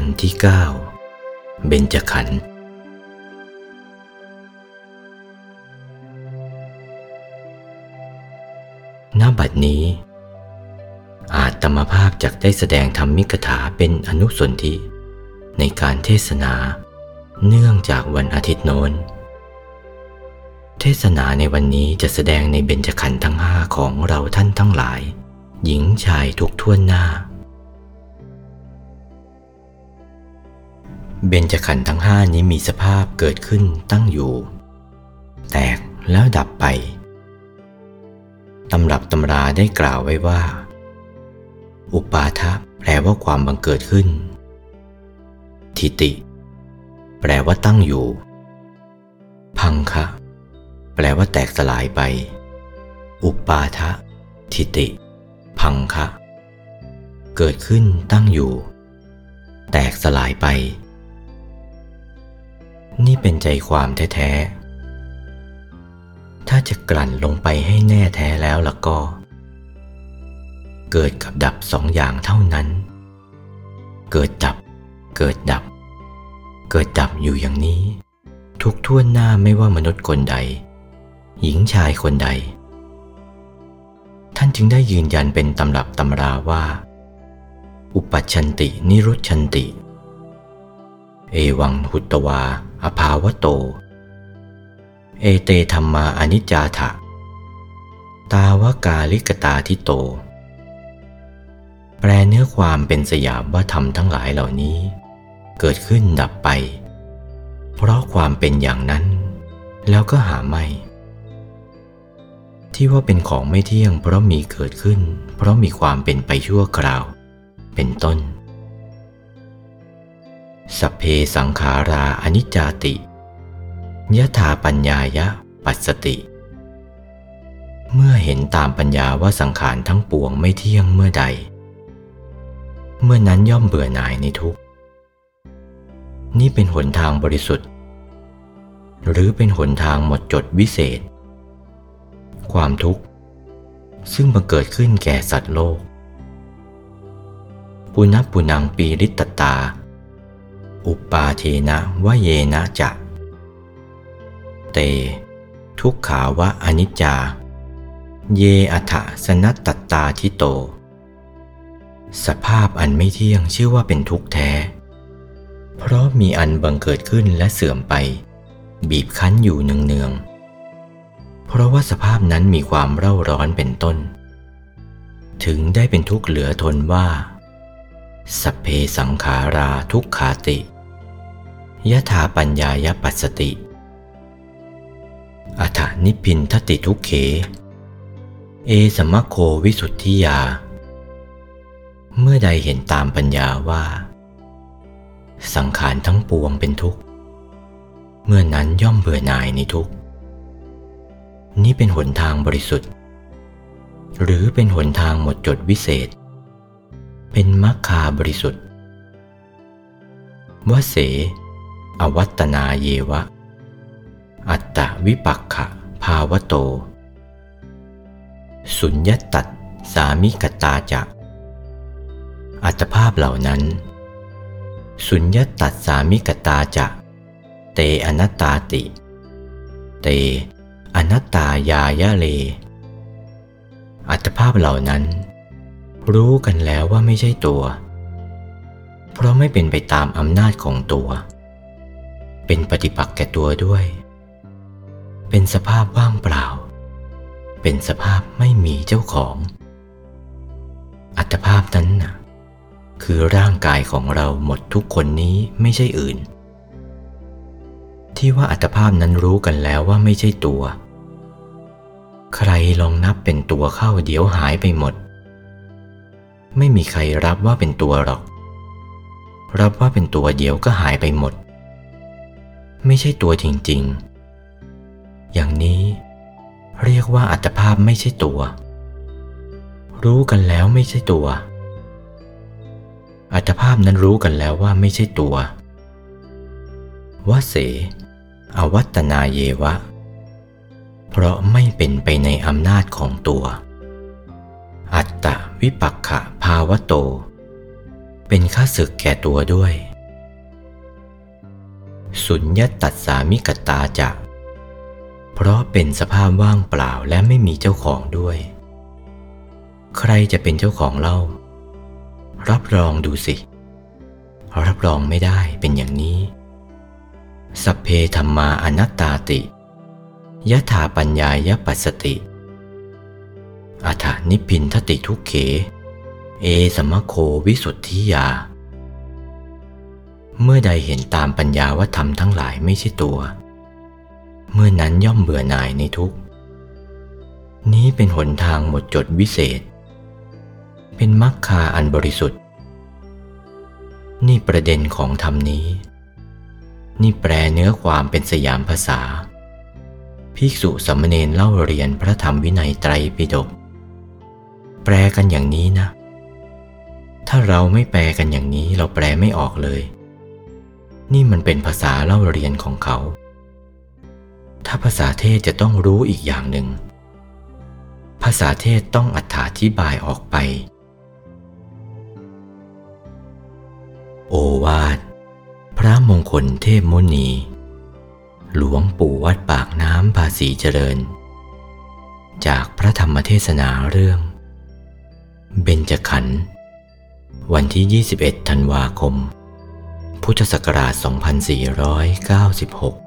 นธ์ที่ 9 เบญจขันธ์ณบัดนี้ อาตมภาพจักได้แสดงธรรมิกถาเป็นอนุสนธิในการเทศนาเนื่องจากวันอาทิตย์โน้น เทศนาในวันนี้จะแสดงในเบญจขันธ์ทั้งห้าของเราท่านทั้งหลาย หญิงชายทุกท่วนหน้า เบญจขันธ์ทั้งห้านี้มีสภาพเกิดขึ้นตั้งอยู่ แตกแล้วดับไป ตำรับตำราได้กล่าวไว้ว่า อุปาทะแปลว่าความบังเกิดขึ้น ทิติ แปลว่าตั้งอยู่ พังคะ แปลว่าแตกสลายไป อุปาทะ ทิติ พังคะ เกิดขึ้นตั้งอยู่ แตกสลายไป นี่เป็นใจความแท้ๆ ถ้าจะกลั่นลงไปให้แน่แท้แล้วล่ะก็ เกิดกับดับสองอย่างเท่านั้น เกิดดับ เกิดดับ เกิดดับอยู่อย่างนี้ ทุกถ้วนหน้าไม่ว่ามนุษย์คนใด หญิงชายคนใด ท่านจึงได้ยืนยันเป็นตำรับตำราว่า อุปปัชชันตินิรุชฌันติ เอวังหุตวา อภาวโต เอเตธัมมาอนิจจาถะ ตาวกาลิกตาทิโต แปลเนื้อความเป็นสยามว่าธรรมทั้งหลายเหล่านี้ เกิดขึ้นดับไป เพราะความเป็นอย่างนั้น แล้วก็หาไม่ ที่ว่าเป็นของไม่เที่ยงเพราะมีเกิดขึ้น เพราะมีความเป็นไปชั่วคราว เป็นต้น สัพเพสังขาราอนิจจาติยะถาปัญญายะปัสสติ เมื่อเห็นตามปัญญาว่าสังขารทั้งปวงไม่เที่ยงเมื่อใด เมื่อนั้นย่อมเบื่อหน่ายในทุกนี่เป็นหนทางบริสุทธิ์ หรือเป็นหนทางหมดจดวิเศษ ความทุกข์ ซึ่งบังเกิดขึ้นแก่สัตว์โลก ปุณปุนังปีริตตา อุปาเทนะวะเยนะจะเต ทุกขาวะอนิจจา เยอัฏฐสนัตตตาทิโต สภาพอันไม่เที่ยงชื่อว่าเป็นทุกข์แท้ เพราะมีอันบังเกิดขึ้นและเสื่อมไป บีบคั้นอยู่เนืองๆ เพราะว่าสภาพนั้นมีความเร่าร้อนเป็นต้น ถึงได้เป็นทุกข์เหลือทนว่า สัพเพสังขาราทุกขาติ ยะถาปัญญายปัสสติ อัฏฐนิพินทติทุเข เอสมะโควิสุทธิยา เมื่อใดเห็นตามปัญญาว่า สังขารทั้งปวงเป็นทุกข์ เมื่อนั้นย่อมเบื่อหน่ายในทุกข์ นี่เป็นหนทางบริสุทธิ์ หรือเป็นหนทางหมดจดวิเศษ เป็นมัคคาบริสุทธิ์วเส อวัตนาเยวะ อัตตวิปักขะภาวโต สุญญตัดสามิกตาจะ อัตภาพเหล่านั้น สุญญตัดสามิกตาจะ เตอนัตตาติ เต อนัตตายายะเล อัตภาพเหล่านั้น รู้กันแล้วว่าไม่ใช่ตัว เพราะไม่เป็นไปตามอำนาจของตัว เป็นปฏิปักษ์แก่ตัวด้วย เป็นสภาพว่างเปล่า เป็นสภาพไม่มีเจ้าของ อัตภาพนั้นนะคือร่างกายของเราหมดทุกคนนี้ไม่ใช่อื่น ที่ว่าอัตภาพนั้นรู้กันแล้วว่าไม่ใช่ตัว ใครลองนับเป็นตัวเข้าเดี๋ยวหายไปหมด ไม่มีใครรับว่าเป็นตัวหรอก รับว่าเป็นตัวเดียวก็หายไปหมด ไม่ใช่ตัวจริงๆ อย่างนี้เรียกว่าอัตภาพไม่ใช่ตัว รู้กันแล้วไม่ใช่ตัว อัตภาพนั้นรู้กันแล้วว่าไม่ใช่ตัววเส อวัตนาเยวะ เพราะไม่เป็นไปในอำนาจของตัว อัตตวิปักขะภาวโต เป็นข้าศึกแก่ตัวด้วย สุญญตัสสามิกตาจะ เพราะเป็นสภาพว่างเปล่าและไม่มีเจ้าของด้วย ใครจะเป็นเจ้าของเล่า รับรองดูสิ รับรองไม่ได้เป็นอย่างนี้ สัพเพธรรมาอนัตตาติยะถาปัญญายปัสสติ อัฏฐานิพพินทติทุกเข เอสมะโควิสุทธิยา เมื่อใดเห็นตามปัญญาว่าธรรมทั้งหลายไม่ใช่ตัว เมื่อนั้นย่อมเบื่อหน่ายในทุกนี้เป็นหนทางหมดจดวิเศษ เป็นมรรคาอันบริสุทธิ์ นี่ประเด็นของธรรมนี้ นี่แปลเนื้อความเป็นสยามภาษา ภิกษุสามเณรเล่าเรียนพระธรรมวินัยไตรปิฎกแปลกันอย่างนี้นะ ถ้าเราไม่แปลกันอย่างนี้เราแปลไม่ออกเลย นี่มันเป็นภาษาเล่าเรียนของเขา ถ้าภาษาเทศจะต้องรู้อีกอย่างหนึ่ง ภาษาเทศต้องอธิบายออกไป โอวาท พระมงคลเทพมุนี หลวงปู่วัดปากน้ำภาษีเจริญ จากพระธรรมเทศนาเรื่อง เบญจขันธ์วันที่ 21 ธันวาคม พุทธศักราช 2496